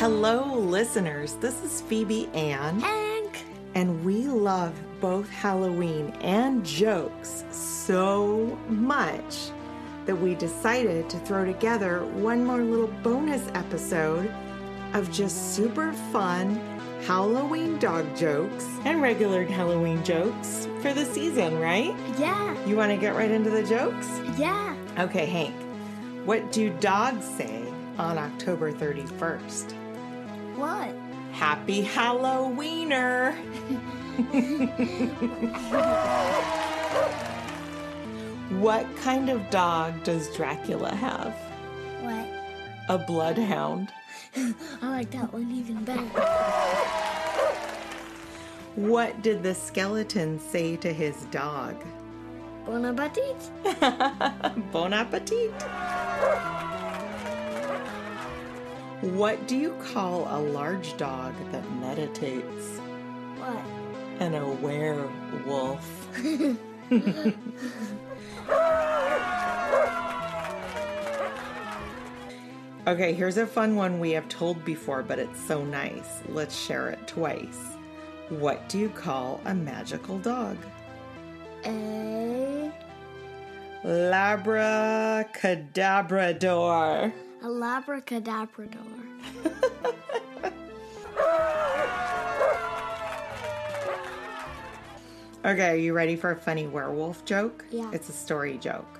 Hello, listeners. This is Phoebe Ann, Hank. and we love both Halloween and jokes so much that we decided to throw together one more little bonus episode of just super fun Halloween dog jokes and regular Halloween jokes for the season, right? Yeah. You want to get right into the jokes? Yeah. Okay, Hank, what do dogs say on October 31st? What? Happy Halloweener! what kind of dog does Dracula have? What? A bloodhound. I like that one even better. What did the skeleton say to his dog? Bon appetit. bon appetit! What do you call a large dog that meditates? What? An aware wolf. okay, here's a fun one we have told before, but it's so nice. Let's share it twice. What do you call a magical dog? A Labracadabrador. a labracadabrador. Okay, are you ready for a funny werewolf joke? Yeah. It's a story joke.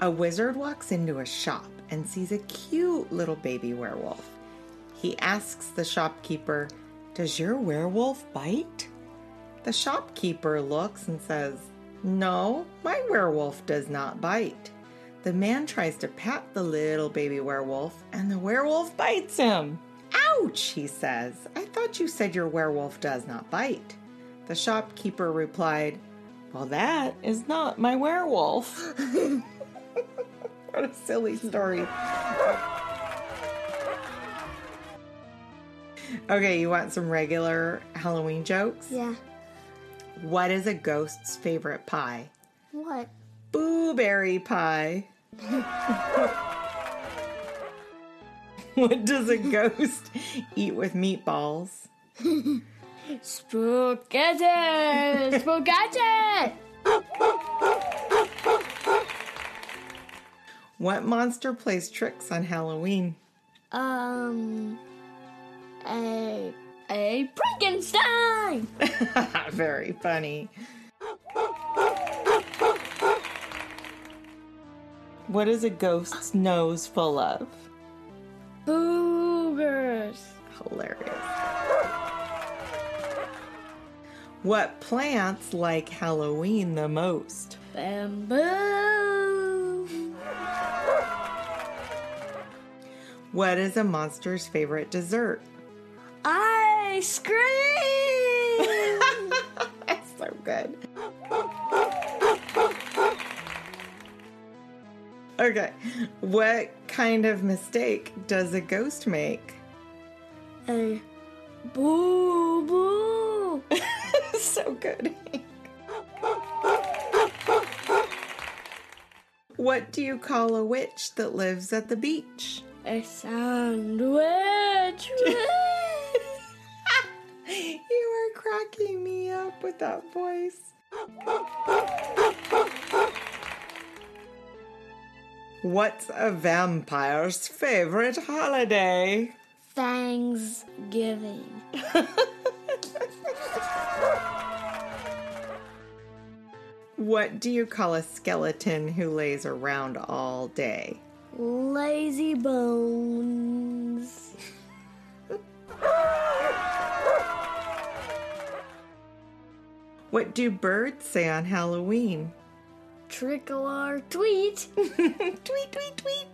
A wizard walks into a shop and sees a cute little baby werewolf. He asks the shopkeeper, Does your werewolf bite? The shopkeeper looks and says, No, my werewolf does not bite. The man tries to pat the little baby werewolf, and the werewolf bites him. Ouch, he says. I thought you said your werewolf does not bite. The shopkeeper replied, Well, that is not my werewolf. what a silly story. Okay, you want some regular Halloween jokes? Yeah. What is a ghost's favorite pie? What? Blueberry pie. what does a ghost eat with meatballs? Spaghetti! Spaghetti! What monster plays tricks on Halloween? Um. A. A Frankenstein! Very funny. What is a ghost's nose full of? Boogers! Hilarious. What plants like Halloween the most? Bamboo! What is a monster's favorite dessert? Ice cream! That's so good. Okay, what kind of mistake does a ghost make? A boo boo! so good. what do you call a witch that lives at the beach? A sandwich! cracking me up with that voice. What's a vampire's favorite holiday? Thanksgiving. What do you call a skeleton who lays around all day? Lazy bones. What do birds say on Halloween? Trickle or tweet. tweet, tweet, tweet.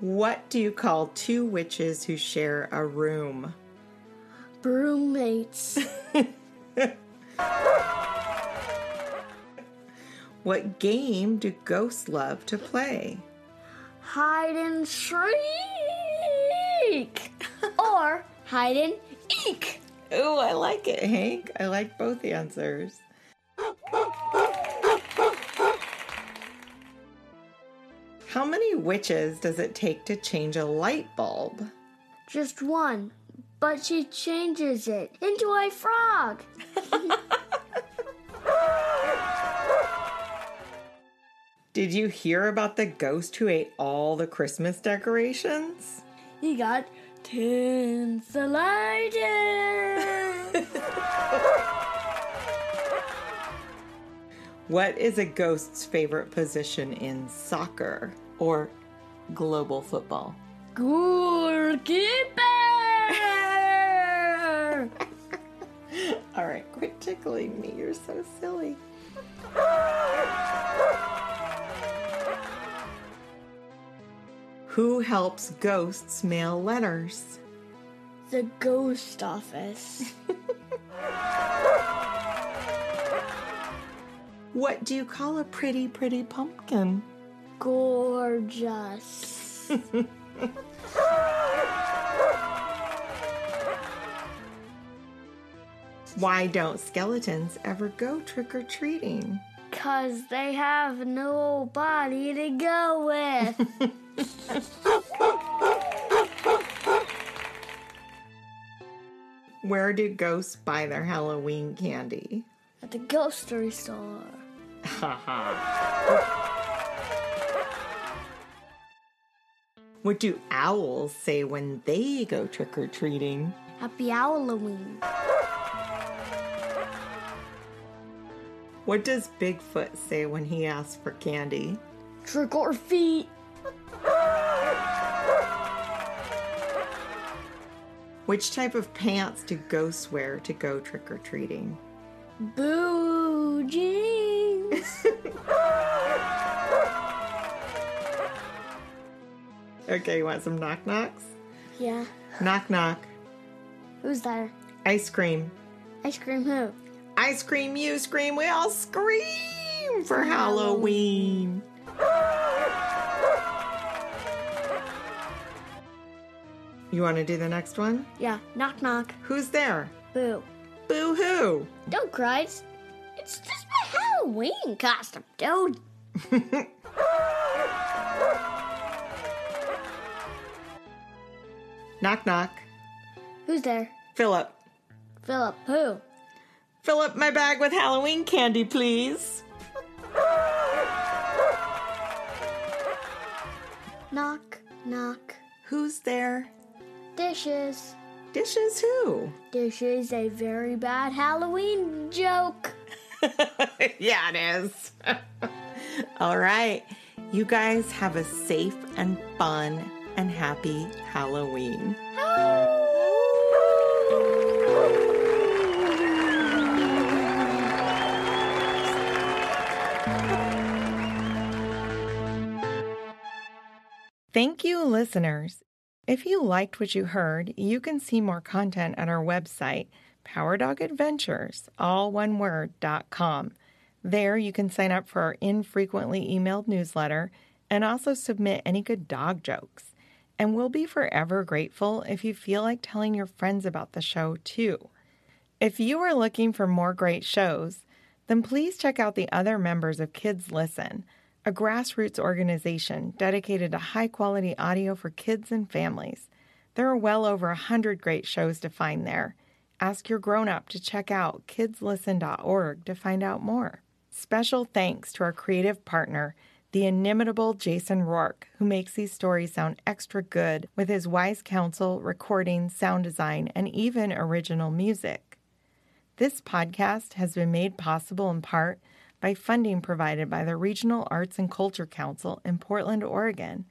What do you call two witches who share a room? Broommates. What game do ghosts love to play? Hide and shriek. Or hide and eek. Oh, I like it, Hank. I like both answers. How many witches does it take to change a light bulb? Just one, but she changes it into a frog. Did you hear about the ghost who ate all the Christmas decorations? He got tinselated. What is a ghost's favorite position in soccer or global football? Goalkeeper. All right, quit tickling me. You're so silly. Who helps ghosts mail letters? the ghost office. What do you call a pretty, pretty pumpkin? Gorgeous. Why don't skeletons ever go trick or treating? Cause they have no body to go with. Where do ghosts buy their Halloween candy? At the grocery store. What do owls say when they go trick or treating? Happy Halloween. What does Bigfoot say when he asks for candy? Trick or feet. Which type of pants do ghosts wear to go trick or treating? Boo jeans. Okay, you want some knock knocks? yeah. Knock knock. Who's there? Ice cream. Ice cream who? Ice cream, you scream, we all scream for Halloween. You want to do the next one? Yeah. Knock knock. Who's there? Boo. Boo hoo. Don't cry. It's, it's just my Halloween costume, dude. Knock knock. Who's there? Philip. Philip. Who? Fill up my bag with Halloween candy, please. Knock knock. Who's there? Dishes. Dishes who? Is a very bad Halloween joke. yeah, it is. All right. You guys have a safe and fun and happy Halloween. Thank you, listeners. If you liked what you heard, you can see more content at our website, PowerDogAdventures, all one word, dot com. There you can sign up for our infrequently emailed newsletter and also submit any good dog jokes. And we'll be forever grateful if you feel like telling your friends about the show too. If you are looking for more great shows, then please check out the other members of Kids Listen, a grassroots organization dedicated to high quality audio for kids and families. There are well over a hundred great shows to find there. Ask your grown up to check out kidslisten.org to find out more. Special thanks to our creative partner, the inimitable Jason Roark, who makes these stories sound extra good with his wise counsel, recording, sound design, and even original music. This podcast has been made possible in part by funding provided by the Regional Arts and Culture Council in Portland, Oregon.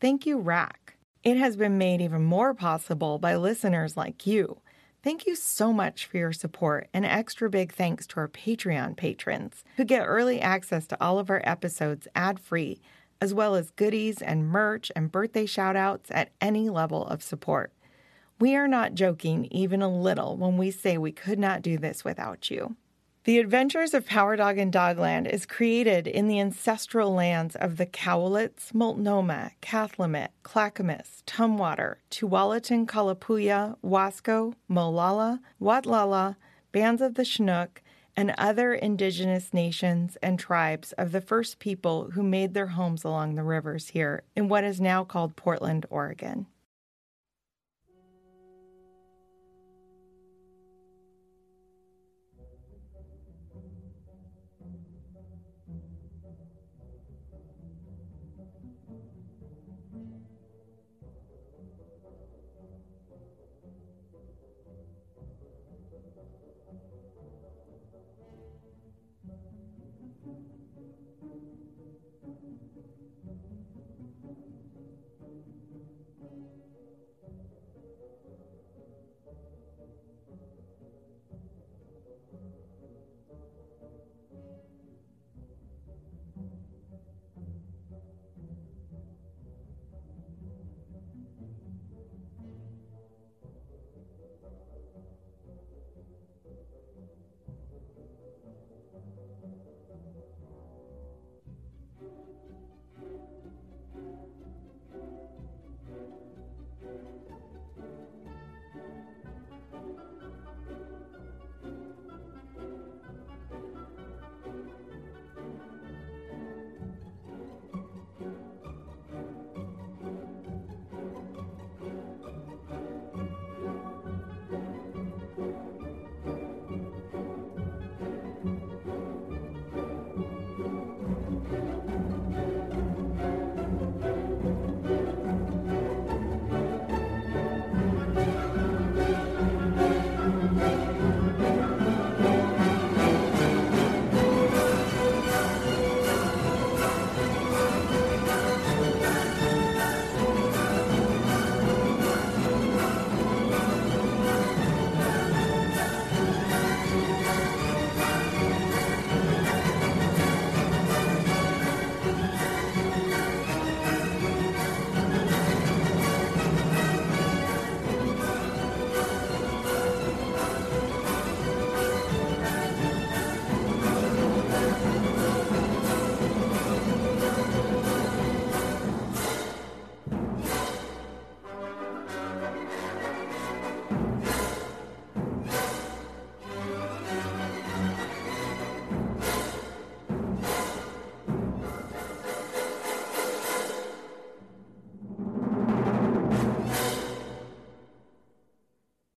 Thank you, RAC. It has been made even more possible by listeners like you. Thank you so much for your support, and extra big thanks to our Patreon patrons who get early access to all of our episodes ad free, as well as goodies and merch and birthday shout outs at any level of support. We are not joking even a little when we say we could not do this without you. The Adventures of Power Dog and Dogland is created in the ancestral lands of the Cowlitz, Multnomah, Cathlamet, Clackamas, Tumwater, Tualatin, Kalapuya, Wasco, Molalla, Watlala, bands of the Chinook, and other indigenous nations and tribes of the first people who made their homes along the rivers here in what is now called Portland, Oregon.